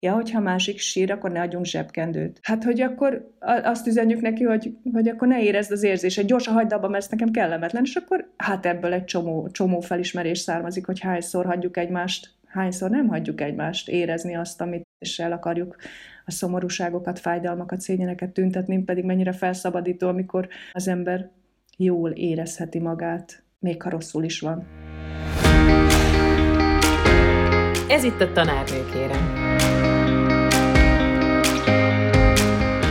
Ja, hogyha másik sír, akkor ne adjunk zsebkendőt. Hát, hogy akkor azt üzenjük neki, hogy, hogy akkor ne érezd az érzését, gyorsan hagyd abba, mert ez nekem kellemetlen, és akkor hát ebből egy csomó, csomó felismerés származik, hogy hányszor hagyjuk egymást, hányszor nem hagyjuk egymást érezni azt, amit és el akarjuk a szomorúságokat, fájdalmakat, szégyeneket tüntetni, pedig mennyire felszabadító, amikor az ember jól érezheti magát, még ha rosszul is van. Ez itt a tanárnő, kérem.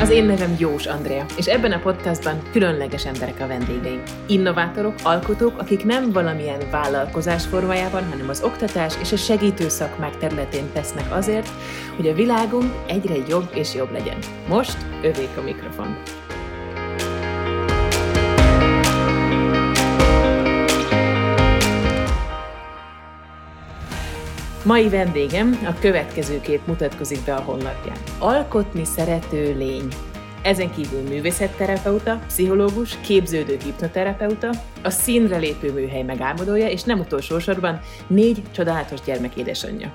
Az én nevem Jós Andrea, és ebben a podcastban különleges emberek a vendégeim. Innovátorok, alkotók, akik nem valamilyen vállalkozás formájában, hanem az oktatás és a segítő szakmák területén tesznek azért, hogy a világunk egyre jobb és jobb legyen. Most övék a mikrofon. Mai vendégem a következőképp mutatkozik be a honlapján. Alkotni szerető lény. Ezen kívül művészetterapeuta, pszichológus, képződő hipnoterapeuta, a színre lépő műhely megálmodója, és nem utolsó sorban négy csodálatos gyermek édesanyja.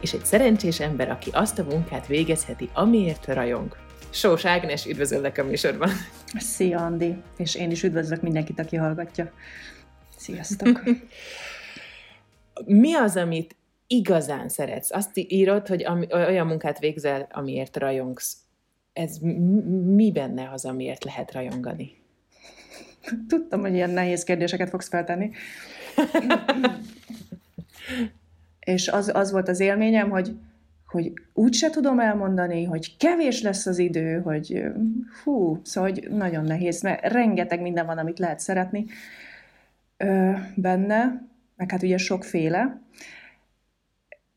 És egy szerencsés ember, aki azt a munkát végezheti, amiért rajong. Sós Ágnes, üdvözöllek a műsorban. Szia, Andi, és én is üdvözlök mindenkit, aki hallgatja. Sziasztok! Mi az, amit igazán szeretsz. Azt írod, hogy ami, olyan munkát végzel, amiért rajongsz. Ez mi benne az, amiért lehet rajongani? Tudtam, hogy ilyen nehéz kérdéseket fogsz feltenni. És az, az volt az élményem, hogy, hogy úgy se tudom elmondani, hogy kevés lesz az idő, hogy hú, szóval hogy nagyon nehéz, mert rengeteg minden van, amit lehet szeretni ö, benne, meg hát ugye sokféle,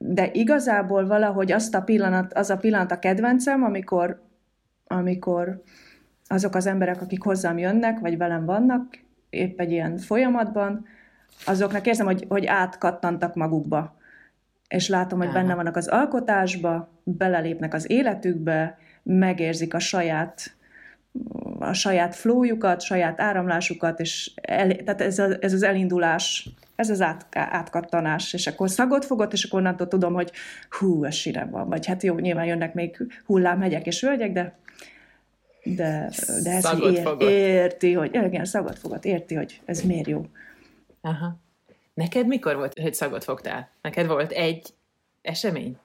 de igazából valahogy azt a pillanat, az a pillanat a kedvencem, amikor, amikor azok az emberek, akik hozzám jönnek, vagy velem vannak, épp egy ilyen folyamatban, azoknak érzem, hogy, hogy átkattantak magukba. És látom, hogy benne vannak az alkotásba, belelépnek az életükbe, megérzik a saját a saját flójukat, saját áramlásukat, és el, tehát ez, a, ez az elindulás ez az át, átkattanás, és akkor szagot fogott, és akkor onnantól tudom, hogy hú, ez sírem van, vagy hát jó, nyilván jönnek még hullámhegyek és völgyek, de de, de ez ér, érti, hogy igen, szagot fogott, érti, hogy ez miért jó. Aha. Neked mikor volt, hogy szagot fogtál? Neked volt egy esemény?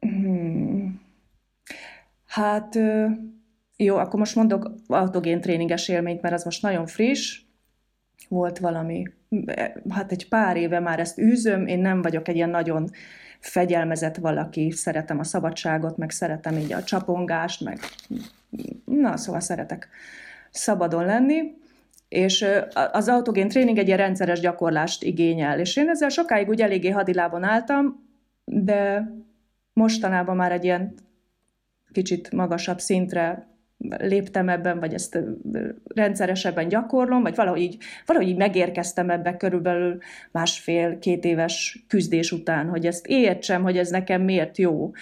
Hmm. Hát jó, akkor most mondok autogén tréninges élményt, mert az most nagyon friss. Volt valami hát egy pár éve már ezt űzöm, én nem vagyok egy ilyen nagyon fegyelmezett valaki, szeretem a szabadságot, meg szeretem így a csapongást, meg na, szóval szeretek szabadon lenni, és az autogén tréning egy ilyen rendszeres gyakorlást igényel, és én ezzel sokáig úgy eléggé hadilában álltam, de mostanában már egy ilyen kicsit magasabb szintre léptem ebben, vagy ezt rendszeresebben gyakorlom, vagy valahogy így, valahogy így megérkeztem ebbe körülbelül másfél-két éves küzdés után, hogy ezt értsem, hogy ez nekem miért jó.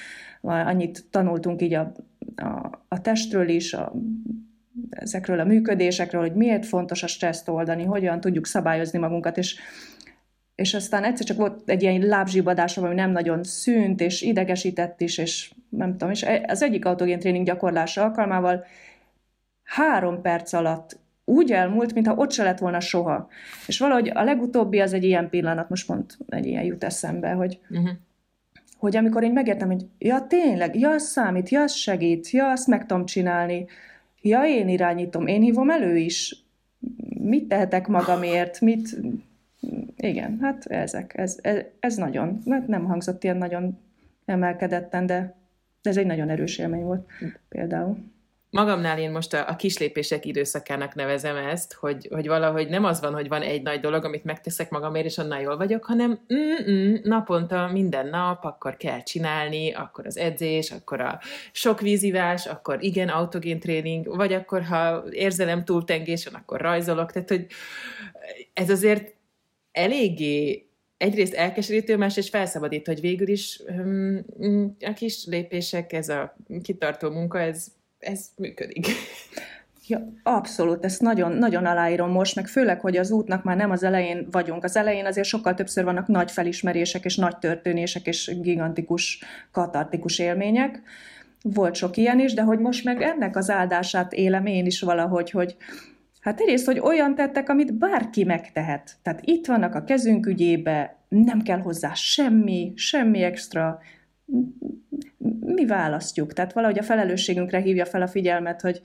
Annyit tanultunk így a, a, a testről is, a, ezekről a működésekről, hogy miért fontos a stresszt oldani, hogyan tudjuk szabályozni magunkat, és és aztán egyszer csak volt egy ilyen lábzsibadásom, ami nem nagyon szűnt, és idegesített is, és nem tudom, és e- az egyik autogén tréning gyakorlása alkalmával három perc alatt úgy elmúlt, mintha ott se lett volna soha. És valahogy a legutóbbi az egy ilyen pillanat, most pont egy ilyen jut eszembe, hogy, uh-huh. hogy amikor én megértem, hogy ja tényleg, ja az számít, ja az segít, ja azt meg tudom csinálni, ja én irányítom, én hívom elő is, mit tehetek magamért, mit, igen, hát ezek, ez, ez, ez nagyon, nem hangzott ilyen nagyon emelkedetten, de ez egy nagyon erős élmény volt például. Magamnál én most a, a kislépések időszakának nevezem ezt, hogy, hogy valahogy nem az van, hogy van egy nagy dolog, amit megteszek magamért, és annál jól vagyok, hanem mm-mm, naponta, minden nap, akkor kell csinálni, akkor az edzés, akkor a sok vízivás, akkor igen, autogén tréning, vagy akkor, ha érzelem túltengésen, akkor rajzolok, tehát hogy ez azért eléggé egyrészt elkeserítő, másrészt felszabadít, hogy végül is um, a kis lépések, ez a kitartó munka, ez, ez működik. Ja, abszolút, ezt nagyon, nagyon aláírom most, meg főleg, hogy az útnak már nem az elején vagyunk. Az elején azért sokkal többször vannak nagy felismerések, és nagy történések, és gigantikus, katartikus élmények. Volt sok ilyen is, de hogy most meg ennek az áldását élem én is valahogy, hogy hát egyrészt, hogy olyan tettek, amit bárki megtehet. Tehát itt vannak a kezünk ügyébe, nem kell hozzá semmi, semmi extra, mi választjuk. Tehát valahogy a felelősségünkre hívja fel a figyelmet, hogy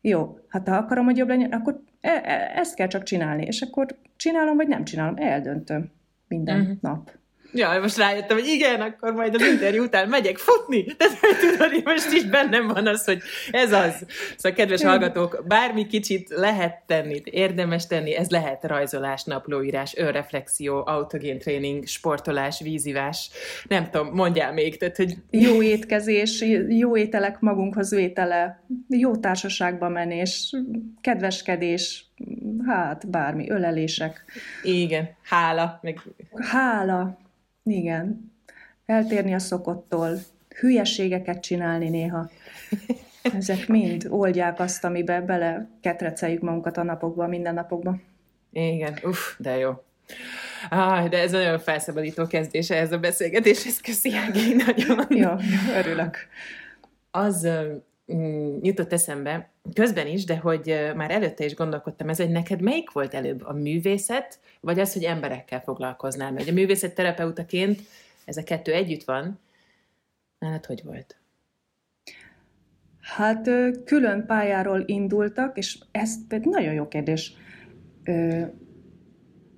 jó, hát ha akarom, hogy jobb legyen, akkor e- e- ezt kell csak csinálni, és akkor csinálom, vagy nem csinálom, eldöntöm minden uh-huh. nap. Ja, most rájöttem, hogy igen, akkor majd az interjú után megyek futni. Tehát tudod, hogy most is bennem van az, hogy ez az. Szóval, kedves hallgatók, bármi kicsit lehet tenni, érdemes tenni, ez lehet rajzolás, naplóírás, önreflexió, autogén tréning, sportolás, vízivás, nem tudom, mondjál még. Tehát, hogy... Jó étkezés, jó ételek magunkhoz vétele, jó társaságba menés, kedveskedés, hát bármi, ölelések. Igen, hála. Meg... Hála, igen. Eltérni a szokottól, hülyeségeket csinálni néha. Ezek mind oldják azt, amiben bele ketreceljük magunkat a napokban, minden napokban. Igen, uff, de jó. Ah, de ez nagyon felszabadító kezdése ez a beszélgetéshez. Köszi, Ági, nagyon. Jó, örülök. Az jutott eszembe, közben is, de hogy már előtte is gondolkodtam ez, hogy neked melyik volt előbb, a művészet, vagy az, hogy emberekkel foglalkoznál? Mert a művészet terapeutaként ez a kettő együtt van. Hát hogy volt? Hát külön pályáról indultak, és ez nagyon jó kérdés.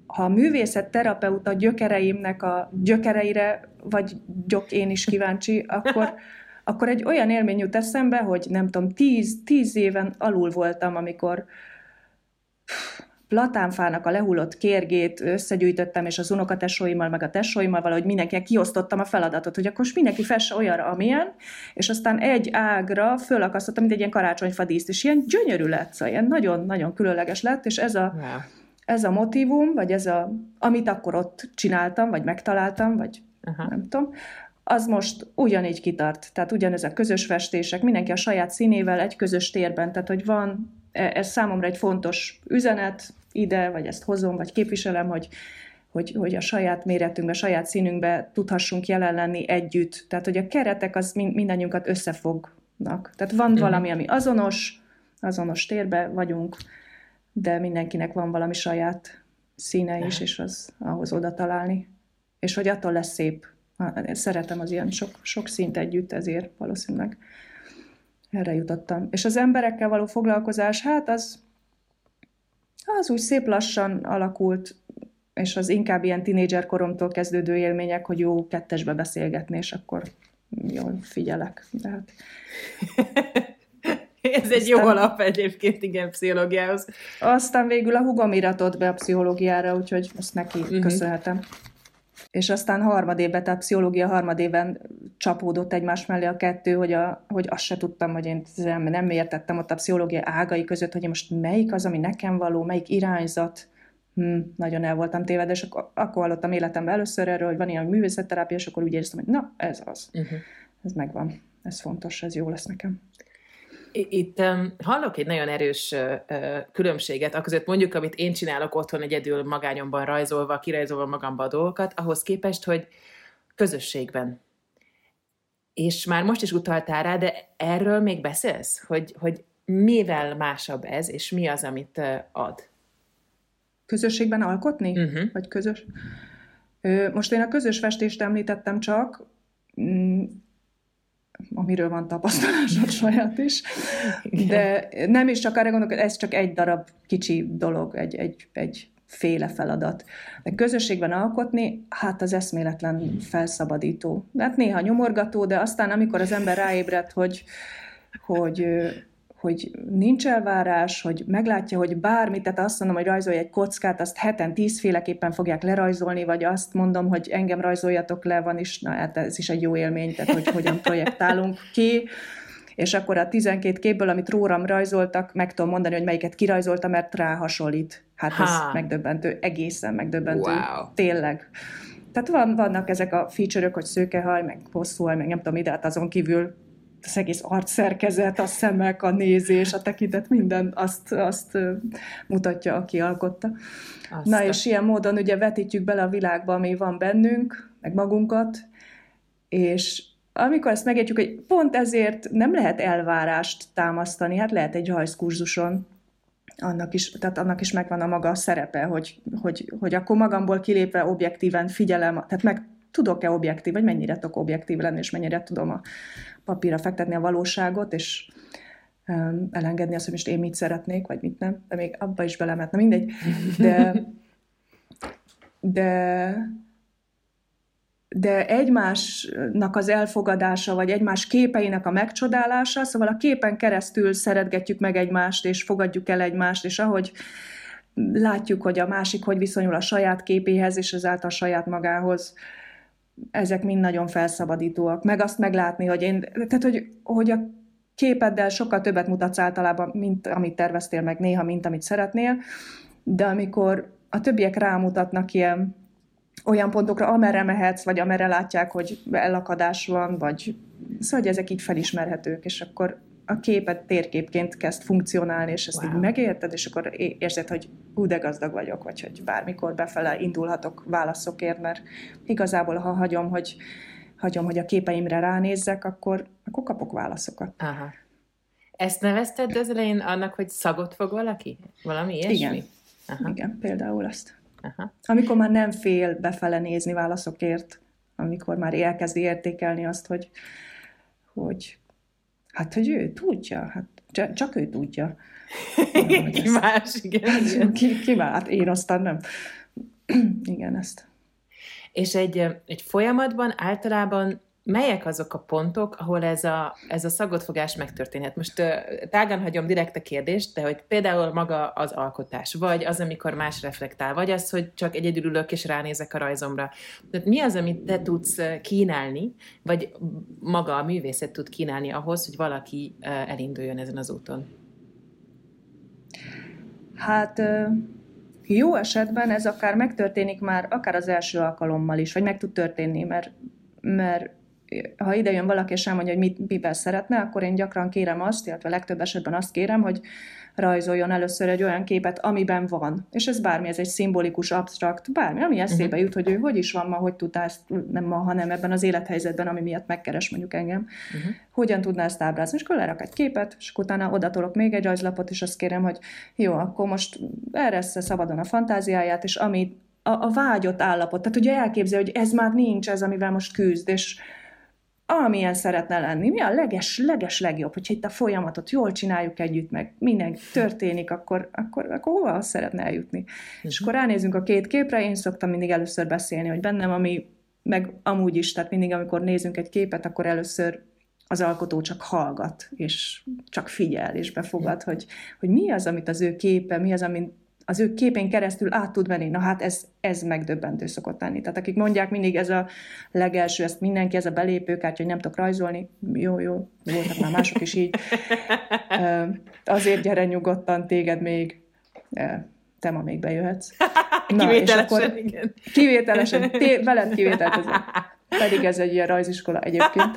Ha a művészet terapeuta gyökereimnek a gyökereire vagy gyok én is kíváncsi, akkor akkor egy olyan élmény jut eszembe, hogy nem tudom, tíz, tíz éven alul voltam, amikor platánfának a lehullott kérgét összegyűjtöttem, és az unokatesóimmal, meg a tesóimmal valahogy mindenkinek kiosztottam a feladatot, hogy akkor mindenki fesse olyanra, amilyen, és aztán egy ágra fölakasztottam, mint egy ilyen karácsonyfadíszt, és ilyen gyönyörű lett, szóval ilyen nagyon-nagyon különleges lett, és ez a, ez a motivum, vagy ez a, amit akkor ott csináltam, vagy megtaláltam, vagy Aha. nem tudom, az most ugyanígy kitart. Tehát ugyanez a közös festések, mindenki a saját színével egy közös térben, tehát hogy van, e, ez számomra egy fontos üzenet ide, vagy ezt hozom, vagy képviselem, hogy, hogy, hogy a saját méretünkbe, a saját színünkbe tudhassunk jelen lenni együtt. Tehát, hogy a keretek az mindannyiunkat összefognak. Tehát van valami, ami azonos, azonos térbe vagyunk, de mindenkinek van valami saját színe is, és az ahhoz oda találni. És hogy attól lesz szép Szeretem az ilyen sok, sok szint együtt, ezért valószínűleg erre jutottam. És az emberekkel való foglalkozás, hát az, az úgy szép lassan alakult, és az inkább ilyen tinédzser koromtól kezdődő élmények, hogy jó kettesbe beszélgetni, és akkor jól figyelek. De hát... Ez egy aztán, jó alap egyébként, igen, pszichológiához. Aztán végül a hugom iratott be a pszichológiára, úgyhogy ezt neki uh-huh. köszönhetem és aztán harmadévben, tehát pszichológia harmadében csapódott egymás mellé a kettő, hogy, a, hogy azt se tudtam, hogy én nem, nem értettem ott a pszichológia ágai között, hogy most melyik az, ami nekem való, melyik irányzat, hm, nagyon el voltam tévedve, és akkor, akkor hallottam életemben először erről, hogy van ilyen művészetterápia, és akkor úgy éreztem, hogy na, ez az. Uh-huh. Ez megvan. Ez fontos, ez jó lesz nekem. Itt um, hallok egy nagyon erős uh, különbséget, aközött mondjuk, amit én csinálok otthon egyedül magányomban rajzolva, kirajzolva magamba a dolgokat, ahhoz képest, hogy közösségben. És már most is utaltál rá, de erről még beszélsz? Hogy, hogy mivel másabb ez, és mi az, amit ad? Közösségben alkotni? Uh-huh. Vagy közös? Most én a közös festést említettem csak, mm, amiről van tapasztalásod saját is. De nem is csak arra gondolok, ez csak egy darab kicsi dolog, egy, egy, egy féle feladat. De közösségben alkotni, hát az eszméletlen felszabadító. Hát néha nyomorgató, de aztán amikor az ember ráébred, hogy, hogy hogy nincs elvárás, hogy meglátja, hogy bármit, tehát azt mondom, hogy rajzolj egy kockát, azt heten tízféleképpen fogják lerajzolni, vagy azt mondom, hogy engem rajzoljatok le, van is, na hát ez is egy jó élmény, tehát hogy hogyan projektálunk ki, és akkor a 12 képből, amit rólam rajzoltak, meg tudom mondani, hogy melyiket kirajzoltam, mert rá hasonlít. Hát ha. ez megdöbbentő, egészen megdöbbentő. Wow. Tényleg. Tehát van, vannak ezek a feature-ök, hogy szőkehaj, meg hosszú haj, meg nem tudom ide, hát azon kívül az egész arcszerkezet, a szemek, a nézés, a tekintet, minden azt, azt mutatja, aki alkotta. Azt Na és ilyen módon ugye vetítjük bele a világba, ami van bennünk, meg magunkat, és amikor ezt megértjük, hogy pont ezért nem lehet elvárást támasztani, hát lehet egy rajzkurzuson, annak is, tehát annak is megvan a maga szerepe, hogy, hogy, hogy akkor magamból kilépve objektíven figyelem, tehát meg tudok-e objektív, vagy mennyire tudok objektív lenni, és mennyire tudom a papírra fektetni a valóságot, és elengedni azt, hogy most én mit szeretnék, vagy mit nem, de még abba is belemetne, mindegy. De, de, de egymásnak az elfogadása, vagy egymás képeinek a megcsodálása, szóval a képen keresztül szeretgetjük meg egymást, és fogadjuk el egymást, és ahogy látjuk, hogy a másik hogy viszonyul a saját képéhez, és ezáltal a saját magához, ezek mind nagyon felszabadítóak. Meg azt meglátni, hogy én, tehát hogy, hogy a képeddel sokkal többet mutatsz általában, mint amit terveztél meg néha, mint amit szeretnél, de amikor a többiek rámutatnak ilyen olyan pontokra, amerre mehetsz, vagy amerre látják, hogy elakadás van, vagy szóval, hogy ezek így felismerhetők, és akkor a képet térképként kezd funkcionálni, és ezt wow. így megérted, és akkor érzed, hogy hú, de gazdag vagyok, vagy hogy bármikor befele indulhatok válaszokért, mert igazából, ha hagyom, hogy, hagyom, hogy a képeimre ránézzek, akkor, akkor kapok válaszokat. Aha. Ezt nevezted az elején annak, hogy szagot fog valaki? Valami ilyesmi? Igen. Aha. Igen, például azt. Aha. Amikor már nem fél befele nézni válaszokért, amikor már elkezdi értékelni azt, hogy, hogy Hát, hogy ő tudja, hát csak ő tudja. ki más, igen. Hát, ki, ki más, hát én aztán nem. igen, ezt. És egy, egy folyamatban általában melyek azok a pontok, ahol ez a, ez a szagodfogás megtörténhet? Most tágan hagyom direkt a kérdést, de hogy például maga az alkotás, vagy az, amikor más reflektál, vagy az, hogy csak egyedül ülök és ránézek a rajzomra. Tehát mi az, amit te tudsz kínálni, vagy maga a művészet tud kínálni ahhoz, hogy valaki elinduljon ezen az úton? Hát jó esetben ez akár megtörténik már, akár az első alkalommal is, vagy meg tud történni, mert, mert ha ide jön valaki és elmondja, hogy mit, mivel szeretne, akkor én gyakran kérem azt, illetve legtöbb esetben azt kérem, hogy rajzoljon először egy olyan képet, amiben van. És ez bármi, ez egy szimbolikus, abstrakt, bármi, ami eszébe uh-huh. jut, hogy ő hogy is van ma, hogy tudná ezt, nem ma, hanem ebben az élethelyzetben, ami miatt megkeres mondjuk engem, uh-huh. hogyan tudná ezt ábrázni. És akkor lerak egy képet, és utána odatolok még egy rajzlapot, és azt kérem, hogy jó, akkor most erre szabadon a fantáziáját, és ami a, a vágyott állapot, tehát ugye elképzel, hogy ez már nincs ez, amivel most küzd, és amilyen szeretne lenni. Mi a leges, leges legjobb, hogyha itt a folyamatot jól csináljuk együtt, meg minden történik, akkor, akkor, akkor hova szeretne eljutni. Uh-huh. És akkor ránézünk a két képre, én szoktam mindig először beszélni, hogy bennem, ami meg amúgy is, tehát mindig, amikor nézünk egy képet, akkor először az alkotó csak hallgat, és csak figyel, és befogad, hogy, hogy mi az, amit az ő képe, mi az, amit az ő képén keresztül át tud venni. Na hát ez, ez megdöbbentő szokott lenni. Tehát akik mondják mindig ez a legelső, ezt mindenki, ez a belépőkártya, hogy nem tudok rajzolni, jó, jó, voltak már mások is így. Azért gyere nyugodtan, téged még, te ma még bejöhetsz. Na, kivételesen, és akkor, igen. Kivételesen, té, veled kivételtezem. Pedig ez egy ilyen rajziskola egyébként.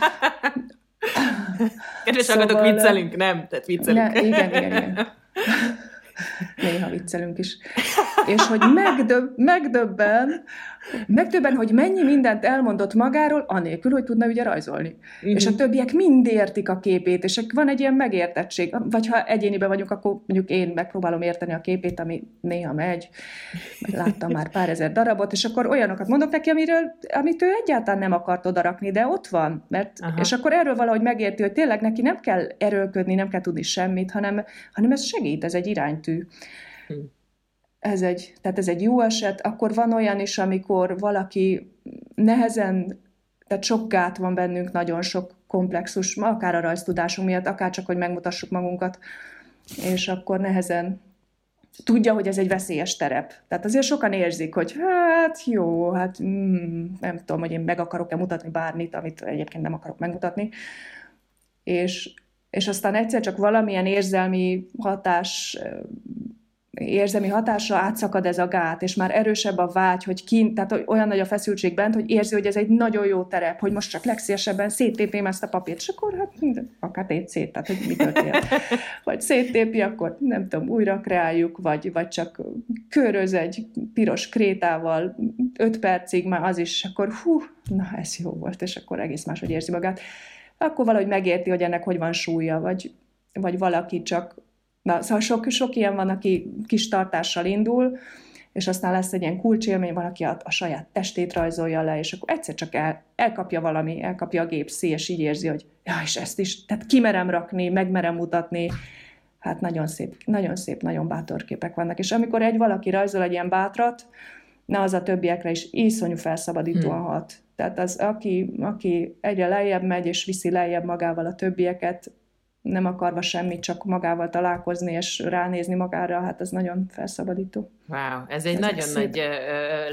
Kedves szóval, hallgatók, viccelünk, nem? Tehát viccelünk. Ne, igen, igen, igen néha viccelünk is. És hogy megdöb, megdöbben, megdöbben, hogy mennyi mindent elmondott magáról, anélkül, hogy tudna ugye rajzolni. Uh-huh. És a többiek mind értik a képét, és van egy ilyen megértettség. Vagy ha egyéniben vagyunk, akkor mondjuk én megpróbálom érteni a képét, ami néha megy. Láttam már pár ezer darabot, és akkor olyanokat mondok neki, amiről, amit ő egyáltalán nem akart odarakni, de ott van. Mert, és akkor erről valahogy megérti, hogy tényleg neki nem kell erőlködni, nem kell tudni semmit, hanem, hanem ez segít, ez egy iránytű. Hmm ez egy, tehát ez egy jó eset, akkor van olyan is, amikor valaki nehezen, tehát sok gát van bennünk, nagyon sok komplexus, akár a rajztudásunk miatt, akár csak, hogy megmutassuk magunkat, és akkor nehezen tudja, hogy ez egy veszélyes terep. Tehát azért sokan érzik, hogy hát jó, hát mm, nem tudom, hogy én meg akarok-e mutatni bármit, amit egyébként nem akarok megmutatni. És, és aztán egyszer csak valamilyen érzelmi hatás érzelmi hatásra átszakad ez a gát, és már erősebb a vágy, hogy kint, tehát olyan nagy a feszültség bent, hogy érzi, hogy ez egy nagyon jó terep, hogy most csak legszívesebben széttépném ezt a papírt, és akkor hát akár tép szét, tehát hogy mi történt. Vagy széttépi, akkor nem tudom, újra kreáljuk, vagy, vagy csak köröz egy piros krétával öt percig, már az is, akkor hú, na ez jó volt, és akkor egész máshogy érzi magát. Akkor valahogy megérti, hogy ennek hogy van súlya, vagy, vagy valaki csak Na, szóval sok, sok ilyen van, aki kis tartással indul, és aztán lesz egy ilyen kulcsélmény, van, aki a, a saját testét rajzolja le, és akkor egyszer csak el, elkapja valami, elkapja a gépszi, és így érzi, hogy ja, és ezt is, tehát kimerem rakni, megmerem mutatni, hát nagyon szép, nagyon szép, nagyon bátor képek vannak. És amikor egy valaki rajzol egy ilyen bátrat, na az a többiekre is iszonyú felszabadítóan hmm. hat. Tehát az, aki, aki egyre lejjebb megy, és viszi lejjebb magával a többieket, nem akarva semmit, csak magával találkozni és ránézni magára, hát ez nagyon felszabadító. Wow, ez egy ez nagyon szép. nagy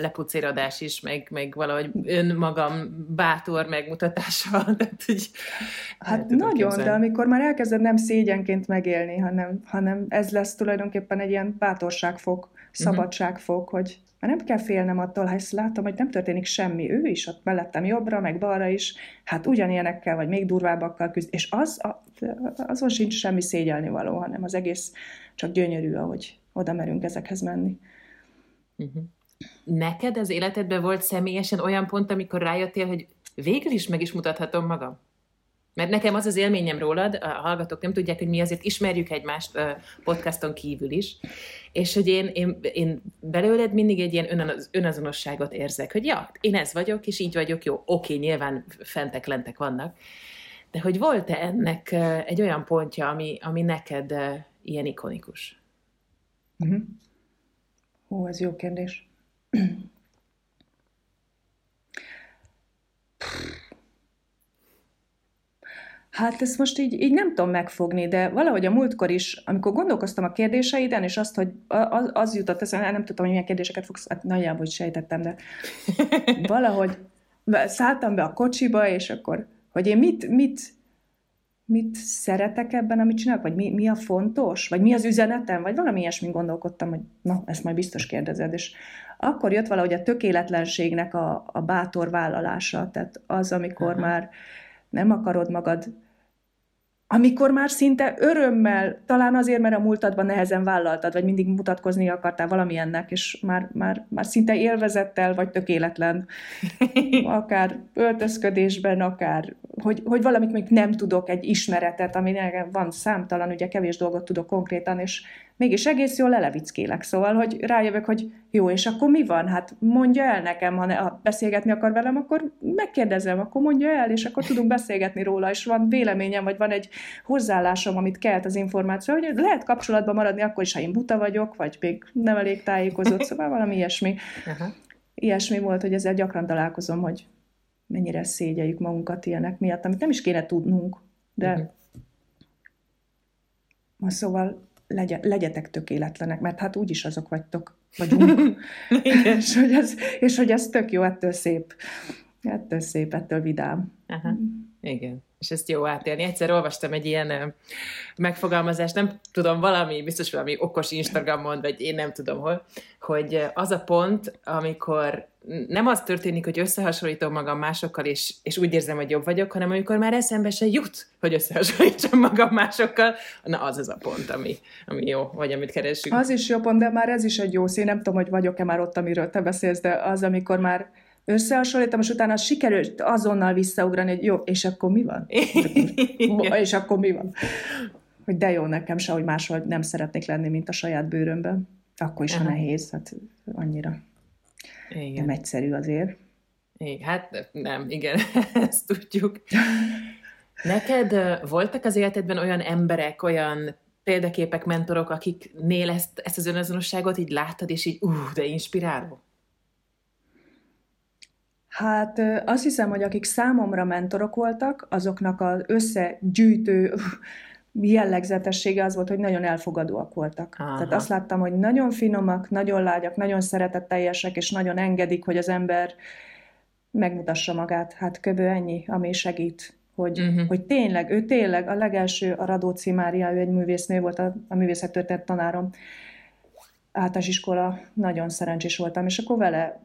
lepucéradás is, meg, meg valahogy önmagam bátor megmutatása. Tehát, hogy hát nagyon, képzelni. de amikor már elkezded nem szégyenként megélni, hanem, hanem ez lesz tulajdonképpen egy ilyen bátorságfok, mhm. szabadságfok, uh-huh. hogy már nem kell félnem attól, ha ezt látom, hogy nem történik semmi. Ő is ott mellettem jobbra, meg balra is, hát ugyanilyenekkel, vagy még durvábbakkal küzd, és az, azon sincs semmi szégyelni való, hanem az egész csak gyönyörű, ahogy oda merünk ezekhez menni. Uh-huh. Neked az életedben volt személyesen olyan pont, amikor rájöttél, hogy végül is meg is mutathatom magam? Mert nekem az az élményem rólad, a hallgatók nem tudják, hogy mi azért ismerjük egymást podcaston kívül is, és hogy én, én, én belőled mindig egy ilyen önazonosságot érzek, hogy ja, én ez vagyok, és így vagyok, jó, oké, nyilván fentek, lentek vannak, de hogy volt-e ennek egy olyan pontja, ami, ami neked ilyen ikonikus? Uh-huh. Ó, ez jó kérdés. Hát ezt most így, így nem tudom megfogni, de valahogy a múltkor is, amikor gondolkoztam a kérdéseiden, és azt, hogy az, az jutott eszembe, nem tudtam, hogy milyen kérdéseket fogsz, hát nagyjából hogy sejtettem, de valahogy szálltam be a kocsiba, és akkor, hogy én mit, mit, mit szeretek ebben, amit csinálok, vagy mi, mi a fontos, vagy mi az üzenetem, vagy valami ilyesmin gondolkodtam, hogy na, ezt majd biztos kérdezed, és akkor jött valahogy a tökéletlenségnek a, a bátor vállalása, tehát az, amikor Aha. már nem akarod magad amikor már szinte örömmel, talán azért, mert a múltadban nehezen vállaltad, vagy mindig mutatkozni akartál valamilyennek, és már, már, már szinte élvezettel vagy tökéletlen, akár öltözködésben, akár, hogy, hogy valamit még nem tudok, egy ismeretet, ami van számtalan, ugye kevés dolgot tudok konkrétan, és mégis egész jól lelevickélek. Szóval, hogy rájövök, hogy jó, és akkor mi van? Hát mondja el nekem, ha, ne, ha beszélgetni akar velem, akkor megkérdezem, akkor mondja el, és akkor tudunk beszélgetni róla, és van véleményem, vagy van egy hozzáállásom, amit kelt az információ, hogy lehet kapcsolatban maradni akkor is, ha én buta vagyok, vagy még nem elég tájékozott, szóval valami ilyesmi. Aha. Ilyesmi volt, hogy ezzel gyakran találkozom, hogy mennyire szégyeljük magunkat ilyenek miatt, amit nem is kéne tudnunk, de uh-huh. Szóval legye, legyetek tökéletlenek, mert hát úgyis azok vagytok, vagyunk. és, hogy ez, és hogy ez tök jó, ettől szép. Ettől szép, ettől vidám. Aha. Igen és ezt jó átélni. Egyszer olvastam egy ilyen megfogalmazást, nem tudom, valami, biztos valami okos Instagramon, vagy én nem tudom hol, hogy az a pont, amikor nem az történik, hogy összehasonlítom magam másokkal, és, és úgy érzem, hogy jobb vagyok, hanem amikor már eszembe se jut, hogy összehasonlítsam magam másokkal, na az az a pont, ami, ami jó, vagy amit keresünk. Az is jó pont, de már ez is egy jó szín, nem tudom, hogy vagyok-e már ott, amiről te beszélsz, de az, amikor már összehasonlítom, és utána sikerült azonnal visszaugrani, hogy jó, és akkor mi van? és akkor mi van? Hogy de jó nekem se, hogy máshol nem szeretnék lenni, mint a saját bőrömben. Akkor is, ha nehéz, hát annyira igen. nem egyszerű azért. Igen, hát nem, igen, ezt tudjuk. Neked voltak az életedben olyan emberek, olyan példaképek, mentorok, akiknél ezt, ezt az önazonosságot így láttad, és így, ú, de inspiráló? Hát azt hiszem, hogy akik számomra mentorok voltak, azoknak az összegyűjtő jellegzetessége az volt, hogy nagyon elfogadóak voltak. Aha. Tehát azt láttam, hogy nagyon finomak, nagyon lágyak, nagyon szeretetteljesek, és nagyon engedik, hogy az ember megmutassa magát. Hát köbő ennyi, ami segít, hogy, uh-huh. hogy tényleg, ő tényleg a legelső, a Radóci Mária, ő egy művésznő volt, a, a művészettörténet tanárom, általános iskola, nagyon szerencsés voltam, és akkor vele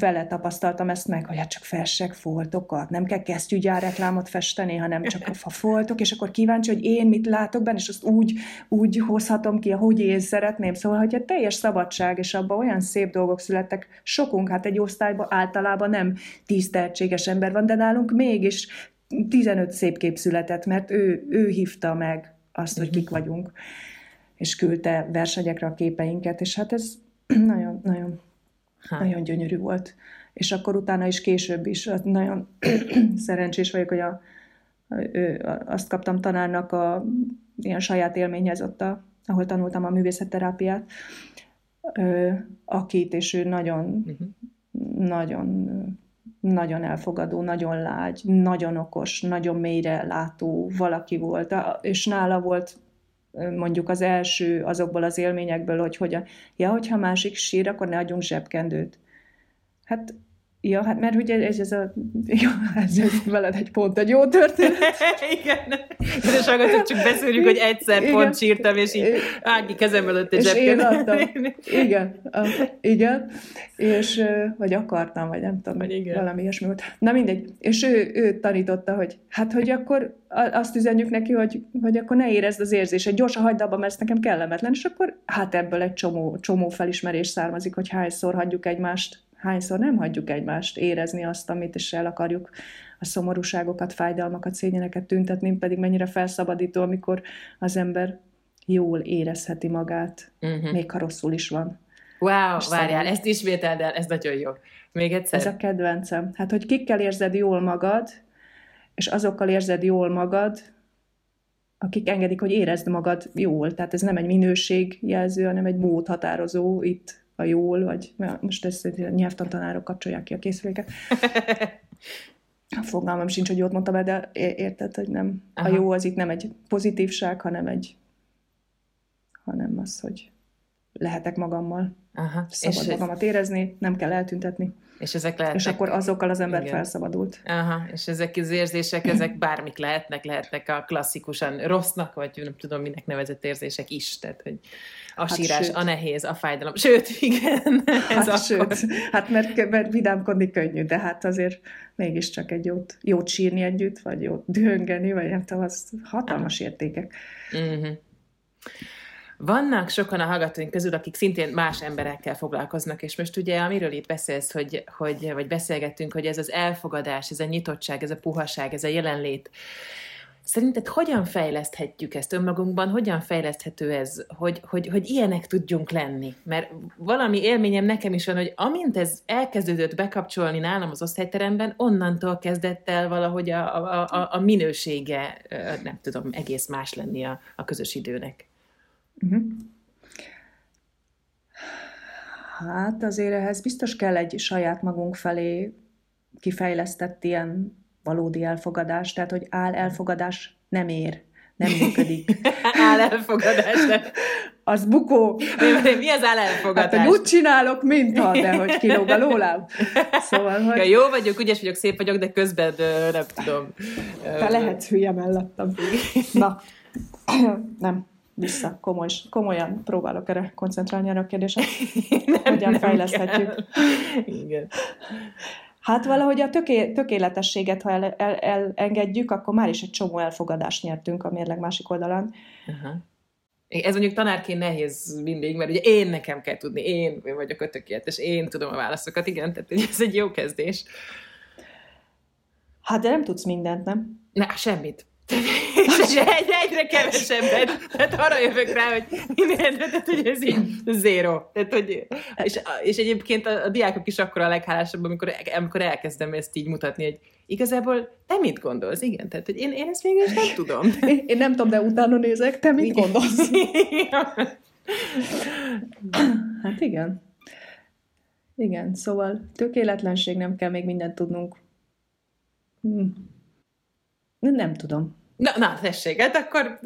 vele tapasztaltam ezt meg, hogy hát csak fessek foltokat, nem kell kesztyűgyár reklámot festeni, hanem csak a foltok, és akkor kíváncsi, hogy én mit látok benne, és azt úgy, úgy hozhatom ki, ahogy én szeretném. Szóval, hogy a teljes szabadság, és abban olyan szép dolgok születtek, sokunk, hát egy osztályban általában nem tíz tehetséges ember van, de nálunk mégis 15 szép kép született, mert ő, ő hívta meg azt, hogy kik vagyunk, és küldte versenyekre a képeinket, és hát ez nagyon, nagyon ha. Nagyon gyönyörű volt. És akkor utána is később is nagyon szerencsés vagyok, hogy a, ő, azt kaptam tanárnak a ilyen saját élményhez ott, a, ahol tanultam a művészetterápiát, akit, és ő nagyon, uh-huh. nagyon, nagyon elfogadó, nagyon lágy, nagyon okos, nagyon mélyre látó valaki volt, és nála volt mondjuk az első azokból az élményekből, hogy, hogy a, ja, hogyha másik sír, akkor ne adjunk zsebkendőt. Hát Ja, hát mert ugye ez, ez a... Ja, ez, ez veled egy pont egy jó történet. Igen. És hallgatók, csak beszéljük, hogy egyszer igen. pont sírtam, és így Ági kezem előtt egy zsebkendőt. Igen, a, igen. És, vagy akartam, vagy nem tudom, vagy igen. valami ilyesmi volt. Na mindegy. És ő, ő tanította, hogy hát, hogy akkor azt üzenjük neki, hogy, hogy akkor ne érezd az érzését, gyorsan hagyd abba, mert ez nekem kellemetlen, és akkor hát ebből egy csomó, csomó felismerés származik, hogy hányszor hagyjuk egymást hányszor nem hagyjuk egymást érezni azt, amit is el akarjuk a szomorúságokat, fájdalmakat, szényeneket tüntetni, pedig mennyire felszabadító, amikor az ember jól érezheti magát, uh-huh. még ha rosszul is van. Wow, És várjál, szerint... ezt ismételd el, ez nagyon jó. Még egyszer. Ez a kedvencem. Hát, hogy kikkel érzed jól magad, és azokkal érzed jól magad, akik engedik, hogy érezd magad jól. Tehát ez nem egy minőségjelző, hanem egy mód határozó itt a jól, vagy most ezt a nyelvtantanárok kapcsolják ki a készüléket. Fogalmam sincs, hogy jót mondtam de érted, hogy nem. Aha. A jó az itt nem egy pozitívság, hanem egy hanem az, hogy lehetek magammal. Aha. Szabad és magamat érezni, nem kell eltüntetni. És ezek lehetnek... És akkor azokkal az ember Igen. felszabadult. Aha, és ezek az érzések, ezek bármik lehetnek, lehetnek a klasszikusan rossznak, vagy nem tudom, minek nevezett érzések is. Tehát, hogy a hát sírás, sőt. a nehéz, a fájdalom. Sőt, igen. Ez hát akkor... sőt, hát mert, mert vidámkodni könnyű, de hát azért mégiscsak egy jót, jót sírni együtt, vagy jót dühöngeni, vagy nem tudom, az hatalmas értékek. Uh-huh. Vannak sokan a hallgatóink közül, akik szintén más emberekkel foglalkoznak, és most ugye, amiről itt beszélsz, hogy, hogy, vagy beszélgettünk, hogy ez az elfogadás, ez a nyitottság, ez a puhaság, ez a jelenlét, Szerinted hogyan fejleszthetjük ezt önmagunkban, hogyan fejleszthető ez, hogy, hogy, hogy ilyenek tudjunk lenni? Mert valami élményem nekem is van, hogy amint ez elkezdődött bekapcsolni nálam az osztályteremben, onnantól kezdett el valahogy a, a, a, a minősége, nem tudom, egész más lenni a, a közös időnek. Uh-huh. Hát azért ehhez biztos kell egy saját magunk felé kifejlesztett ilyen valódi elfogadás, tehát hogy áll elfogadás nem ér, nem működik. áll elfogadás nem. Az bukó. Mi, mi az áll elfogadás? Hát, úgy csinálok, mintha, de hogy kilóg a lóláb. Szóval, hogy... Ja, jó vagyok, ügyes vagyok, szép vagyok, de közben nem tudom. Te lehetsz hülye mellettem. Na, nem vissza, komoly, komolyan próbálok erre koncentrálni erre a kérdésre. Hogyan nem fejleszthetjük. Igen. Hát valahogy a töké, tökéletességet, ha el, el, elengedjük, akkor már is egy csomó elfogadást nyertünk a mérleg másik oldalán. Uh-huh. Ez mondjuk tanárként nehéz mindig, mert ugye én nekem kell tudni, én vagyok a tökéletes, én tudom a válaszokat, igen, tehát ez egy jó kezdés. Hát de nem tudsz mindent, nem? Ne, semmit és egy, egyre kevesebbet. Tehát arra jövök rá, hogy tehát hogy ez így zéro. Tehát, hogy, és, és egyébként a, a diákok is akkor a leghálásabb, amikor, amikor elkezdem ezt így mutatni, hogy igazából te mit gondolsz? Igen, tehát hogy én, én ezt végül is nem tudom. Én, én nem tudom, de utána nézek, te mit gondolsz? hát igen. Igen, szóval tökéletlenség, nem kell még mindent tudnunk. Hm. Nem tudom. Na, na, tessék, hát akkor...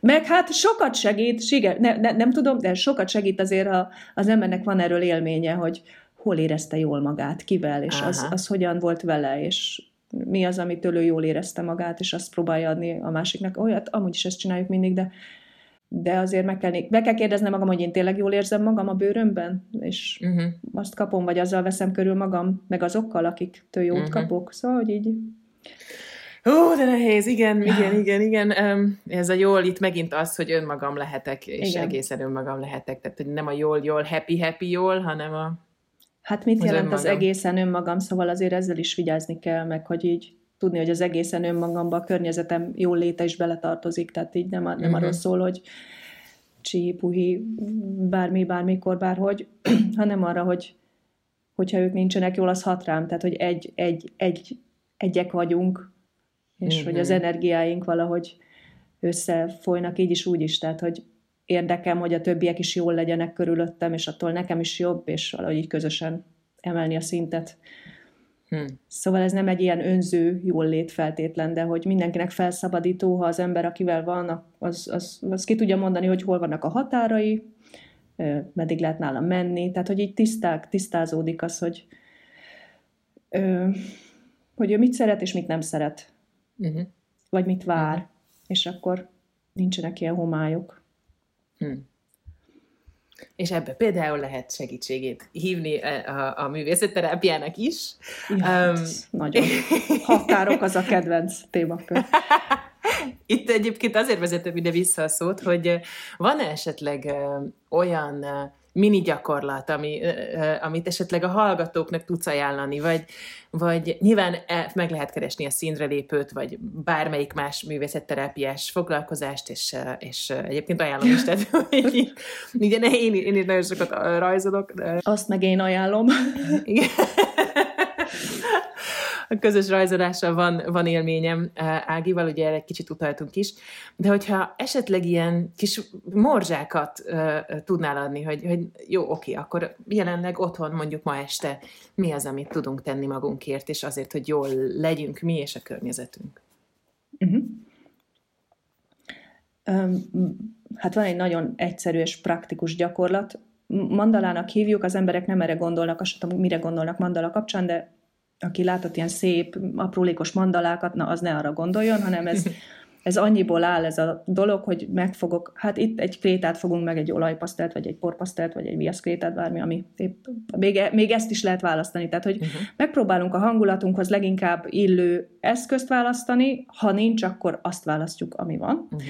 Meg hát sokat segít, sige, ne, ne, nem tudom, de sokat segít azért, ha az embernek van erről élménye, hogy hol érezte jól magát, kivel, és az, az hogyan volt vele, és mi az, amitől ő jól érezte magát, és azt próbálja adni a másiknak. Olyat, amúgy is ezt csináljuk mindig, de de azért meg kell, meg kell kérdeznem magam, hogy én tényleg jól érzem magam a bőrömben, és uh-huh. azt kapom, vagy azzal veszem körül magam, meg azokkal, akiktől jót uh-huh. kapok. Szóval, hogy így... Ó, de nehéz, igen, igen, igen, igen. Ez a jól itt megint az, hogy önmagam lehetek, és igen. egészen önmagam lehetek. Tehát, hogy nem a jól, jól, happy, happy jól, hanem a... Hát mit az jelent önmagam. az egészen önmagam? Szóval azért ezzel is vigyázni kell, meg hogy így tudni, hogy az egészen önmagamba a környezetem jól léte is beletartozik, tehát így nem, nem uh-huh. arról szól, hogy csi, puhi, bármi, bármikor, bárhogy, hanem arra, hogy hogyha ők nincsenek jól, az hat rám, tehát hogy egy, egy, egy, egyek vagyunk, és uh-huh. hogy az energiáink valahogy összefolynak így is, úgy is, tehát hogy érdekem, hogy a többiek is jól legyenek körülöttem, és attól nekem is jobb, és valahogy így közösen emelni a szintet. Hmm. Szóval ez nem egy ilyen önző jól lét feltétlen, de hogy mindenkinek felszabadító, ha az ember, akivel van, az, az, az ki tudja mondani, hogy hol vannak a határai, meddig lehet nála menni, tehát hogy így tiszták, tisztázódik az, hogy, hogy ő mit szeret és mit nem szeret, uh-huh. vagy mit vár, uh-huh. és akkor nincsenek ilyen homályok. Hmm. És ebbe például lehet segítségét hívni e, a, a művészetterápiának is. Ja, um, nagyon. Határok az a kedvenc témakör. Itt egyébként azért vezetem ide vissza a szót, hogy van-e esetleg olyan mini gyakorlat, ami, amit esetleg a hallgatóknak tudsz ajánlani, vagy, vagy nyilván e, meg lehet keresni a színre lépőt, vagy bármelyik más művészetterápiás foglalkozást, és, és egyébként ajánlom is, tehát hogy ugye én, én is nagyon sokat rajzolok. Azt meg én ajánlom. Igen a közös rajzolással van, van élményem eh, Ágival, ugye erre egy kicsit utaltunk is, de hogyha esetleg ilyen kis morzsákat uh, tudnál adni, hogy, hogy jó, oké, akkor jelenleg otthon mondjuk ma este mi az, amit tudunk tenni magunkért, és azért, hogy jól legyünk mi és a környezetünk. Uh-huh. Um, hát van egy nagyon egyszerű és praktikus gyakorlat. Mandalának hívjuk, az emberek nem erre gondolnak, azt tudom, mire gondolnak mandala kapcsán, de aki látott ilyen szép, aprólékos mandalákat, na az ne arra gondoljon, hanem ez, ez annyiból áll ez a dolog, hogy megfogok, hát itt egy krétát fogunk meg, egy olajpasztelt, vagy egy porpasztelt, vagy egy viaszkrétát, bármi, ami épp, még, e, még ezt is lehet választani. Tehát, hogy uh-huh. megpróbálunk a hangulatunkhoz leginkább illő eszközt választani, ha nincs, akkor azt választjuk, ami van. Uh-huh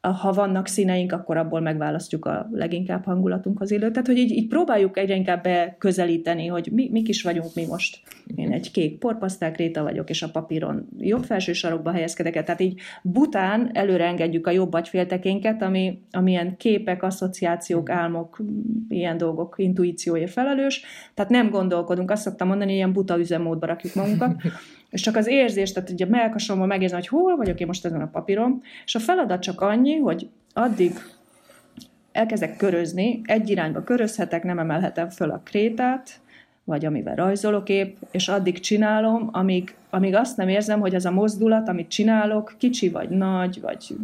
ha vannak színeink, akkor abból megválasztjuk a leginkább hangulatunkhoz illő. Tehát, hogy így, így próbáljuk egyre inkább beközelíteni, hogy mi, mik is vagyunk mi most. Én egy kék porpasztálkréta vagyok, és a papíron jobb felső sarokba helyezkedek el. Tehát így bután előre engedjük a jobb agyféltekénket, ami, amilyen képek, asszociációk, álmok, ilyen dolgok intuíciója felelős. Tehát nem gondolkodunk, azt szoktam mondani, ilyen buta üzemmódba rakjuk magunkat, és csak az érzés, tehát ugye a melkasomban megérzem, hogy hol vagyok én most ezen a papíron, és a feladat csak annyi, hogy addig elkezdek körözni, egy irányba körözhetek, nem emelhetem föl a krétát, vagy amivel rajzolok épp, és addig csinálom, amíg, amíg azt nem érzem, hogy az a mozdulat, amit csinálok, kicsi vagy nagy, vagy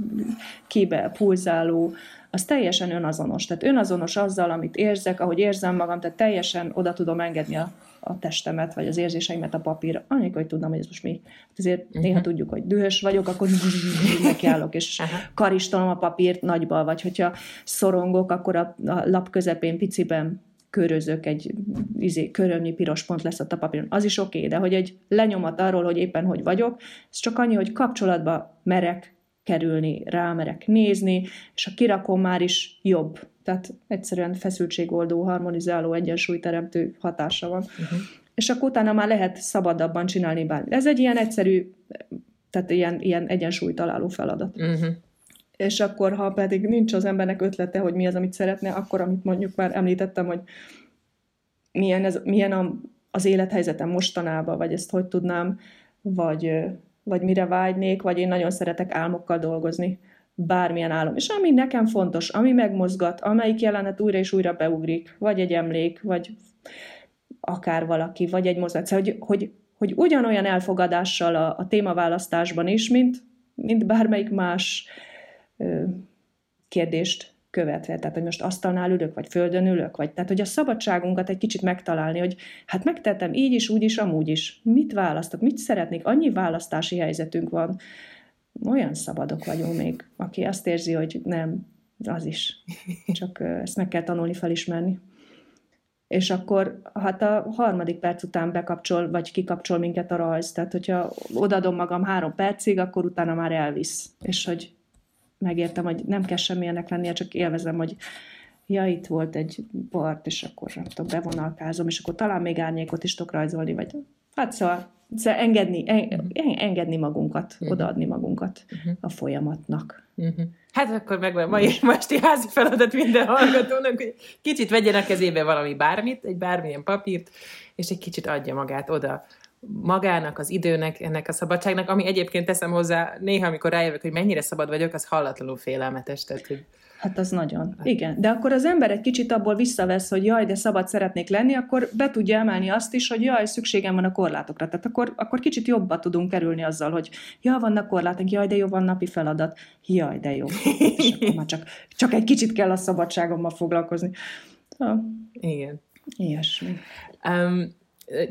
kibe pulzáló, az teljesen önazonos. Tehát önazonos azzal, amit érzek, ahogy érzem magam, tehát teljesen oda tudom engedni a a testemet, vagy az érzéseimet a papírra, anélkül, hogy tudnam, hogy ez most mi. Hát azért uh-huh. néha tudjuk, hogy dühös vagyok, akkor nekiállok, és uh-huh. karistolom a papírt nagyba, vagy hogyha szorongok, akkor a, a lap közepén piciben körözök, egy izé, körömnyi piros pont lesz ott a papíron. Az is oké, okay, de hogy egy lenyomat arról, hogy éppen hogy vagyok, ez csak annyi, hogy kapcsolatba merek kerülni, rámerek nézni, és a kirakom már is jobb tehát egyszerűen feszültségoldó, harmonizáló, egyensúlyteremtő hatása van. Uh-huh. És akkor utána már lehet szabadabban csinálni bármit. Ez egy ilyen egyszerű, tehát ilyen, ilyen egyensúlytaláló feladat. Uh-huh. És akkor, ha pedig nincs az embernek ötlete, hogy mi az, amit szeretne, akkor, amit mondjuk már említettem, hogy milyen, ez, milyen a, az élethelyzetem mostanában, vagy ezt hogy tudnám, vagy, vagy mire vágynék, vagy én nagyon szeretek álmokkal dolgozni bármilyen álom. És ami nekem fontos, ami megmozgat, amelyik jelenet újra és újra beugrik, vagy egy emlék, vagy akár valaki, vagy egy mozgat, szóval, hogy, hogy, hogy ugyanolyan elfogadással a, a témaválasztásban is, mint, mint bármelyik más ö, kérdést követve. Tehát, hogy most asztalnál ülök, vagy földön ülök, vagy tehát, hogy a szabadságunkat egy kicsit megtalálni, hogy hát megtettem így is, úgy is, amúgy is. Mit választok, mit szeretnék? Annyi választási helyzetünk van, olyan szabadok vagyunk még, aki azt érzi, hogy nem, Az is. Csak ezt meg kell tanulni, felismerni. És akkor, hát a harmadik perc után bekapcsol, vagy kikapcsol minket a rajz. Tehát, hogyha odadom magam három percig, akkor utána már elvisz. És hogy megértem, hogy nem kell semmilyenek lennie, csak élvezem, hogy ja, itt volt egy part, és akkor nem tudom, bevonalkázom, és akkor talán még árnyékot is tudok rajzolni, vagy hát szóval, szóval engedni, en, engedni magunkat, uh-huh. odaadni magunkat uh-huh. a folyamatnak. Uh-huh. Hát akkor megvan mai esti házi feladat minden hallgatónak, hogy kicsit vegyen a kezébe valami bármit, egy bármilyen papírt, és egy kicsit adja magát oda magának, az időnek, ennek a szabadságnak, ami egyébként teszem hozzá, néha, amikor rájövök, hogy mennyire szabad vagyok, az hallatlanul félelmetes. Tehát, hogy Hát az nagyon. Hát. Igen. De akkor az ember egy kicsit abból visszavesz, hogy jaj, de szabad szeretnék lenni, akkor be tudja emelni azt is, hogy jaj, szükségem van a korlátokra. Tehát akkor, akkor kicsit jobban tudunk kerülni azzal, hogy ja, vannak korlátok, jaj, de jó, van napi feladat, jaj, de jó. És akkor már csak, csak egy kicsit kell a szabadságommal foglalkozni. Ha. Igen. Ilyesmi. Um,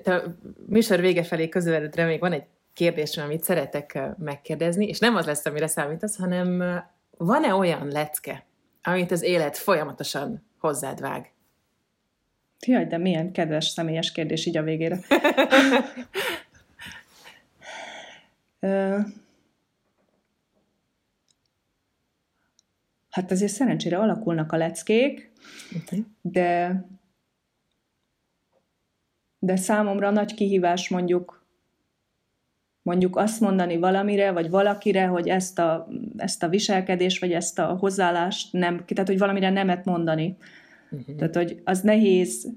te műsor vége felé közeledre még van egy kérdésem, amit szeretek megkérdezni, és nem az lesz, amire számítasz, hanem van-e olyan lecke, amit az élet folyamatosan hozzád vág? Jaj, de milyen kedves személyes kérdés így a végére. hát azért szerencsére alakulnak a leckék, okay. de de számomra nagy kihívás mondjuk mondjuk azt mondani valamire, vagy valakire, hogy ezt a, ezt a viselkedést, vagy ezt a hozzáállást nem, tehát hogy valamire nemet mondani. Uh-huh. Tehát, hogy az nehéz,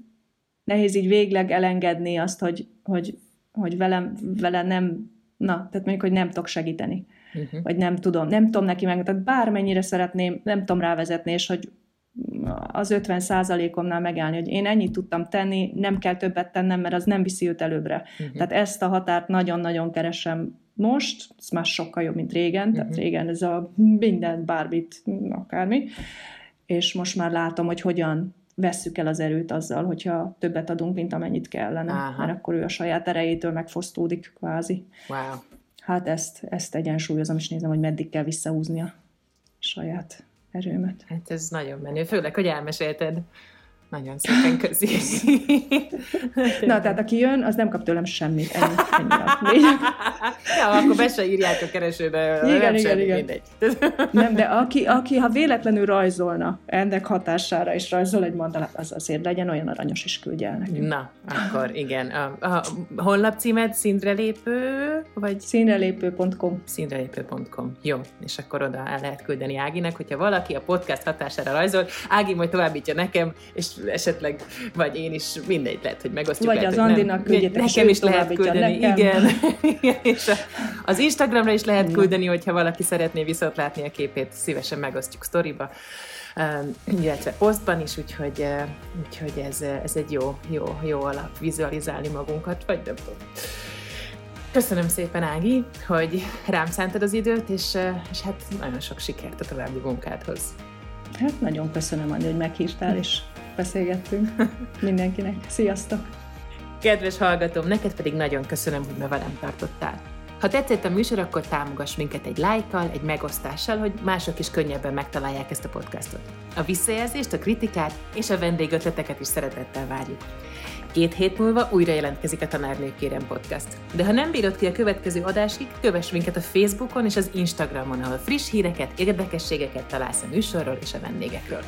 nehéz így végleg elengedni azt, hogy, hogy, hogy velem, vele nem, na, tehát mondjuk, hogy nem tudok segíteni. Uh-huh. Vagy nem tudom, nem tudom neki meg, tehát bármennyire szeretném, nem tudom rávezetni, és hogy az 50 százalékomnál megállni, hogy én ennyit tudtam tenni, nem kell többet tennem, mert az nem viszi őt előbbre. Uh-huh. Tehát ezt a határt nagyon-nagyon keresem most, ez már sokkal jobb, mint régen, uh-huh. tehát régen ez a minden, bármit, akármi, és most már látom, hogy hogyan vesszük el az erőt azzal, hogyha többet adunk, mint amennyit kellene, Aha. mert akkor ő a saját erejétől megfosztódik kvázi. Wow. Hát ezt, ezt egyensúlyozom, és nézem, hogy meddig kell visszahúzni a saját erőmet. Hát ez nagyon menő, főleg, hogy elmesélted. Nagyon szépen közi. Na, tehát aki jön, az nem kap tőlem semmit. Ennyi, ennyi ja, akkor be se írják a keresőbe. Igen, nem igen, igen. Mindegy. nem, de aki, aki, ha véletlenül rajzolna ennek hatására, és rajzol egy mandalát, az azért legyen olyan aranyos is küldje el nekünk. Na, akkor igen. A, a honlapcímed színrelépő, vagy? Színrelépő.com Színrelépő.com. Jó, és akkor oda el lehet küldeni Áginek, hogyha valaki a podcast hatására rajzol, Ági majd továbbítja nekem, és esetleg, vagy én is, mindegy, lehet, hogy megosztjuk. Vagy lehet, az Andinak küldjetek, nekem is lehet küldeni, nekem. igen. és az Instagramra is lehet küldeni, hogyha valaki szeretné viszont látni a képét, szívesen megosztjuk sztoriba illetve posztban is, úgyhogy, úgyhogy ez, ez egy jó, jó, jó alap vizualizálni magunkat, vagy nem tudom. Köszönöm szépen, Ági, hogy rám szántad az időt, és, és hát nagyon sok sikert a további munkádhoz. Hát nagyon köszönöm, Andi, hogy meghívtál, és beszélgettünk mindenkinek. Sziasztok! Kedves hallgatóm, neked pedig nagyon köszönöm, hogy ma velem tartottál. Ha tetszett a műsor, akkor támogass minket egy lájkkal, egy megosztással, hogy mások is könnyebben megtalálják ezt a podcastot. A visszajelzést, a kritikát és a vendégötleteket is szeretettel várjuk. Két hét múlva újra jelentkezik a Tanárnők Kérem Podcast. De ha nem bírod ki a következő adásig, kövess minket a Facebookon és az Instagramon, ahol friss híreket, érdekességeket találsz a műsorról és a vendégekről.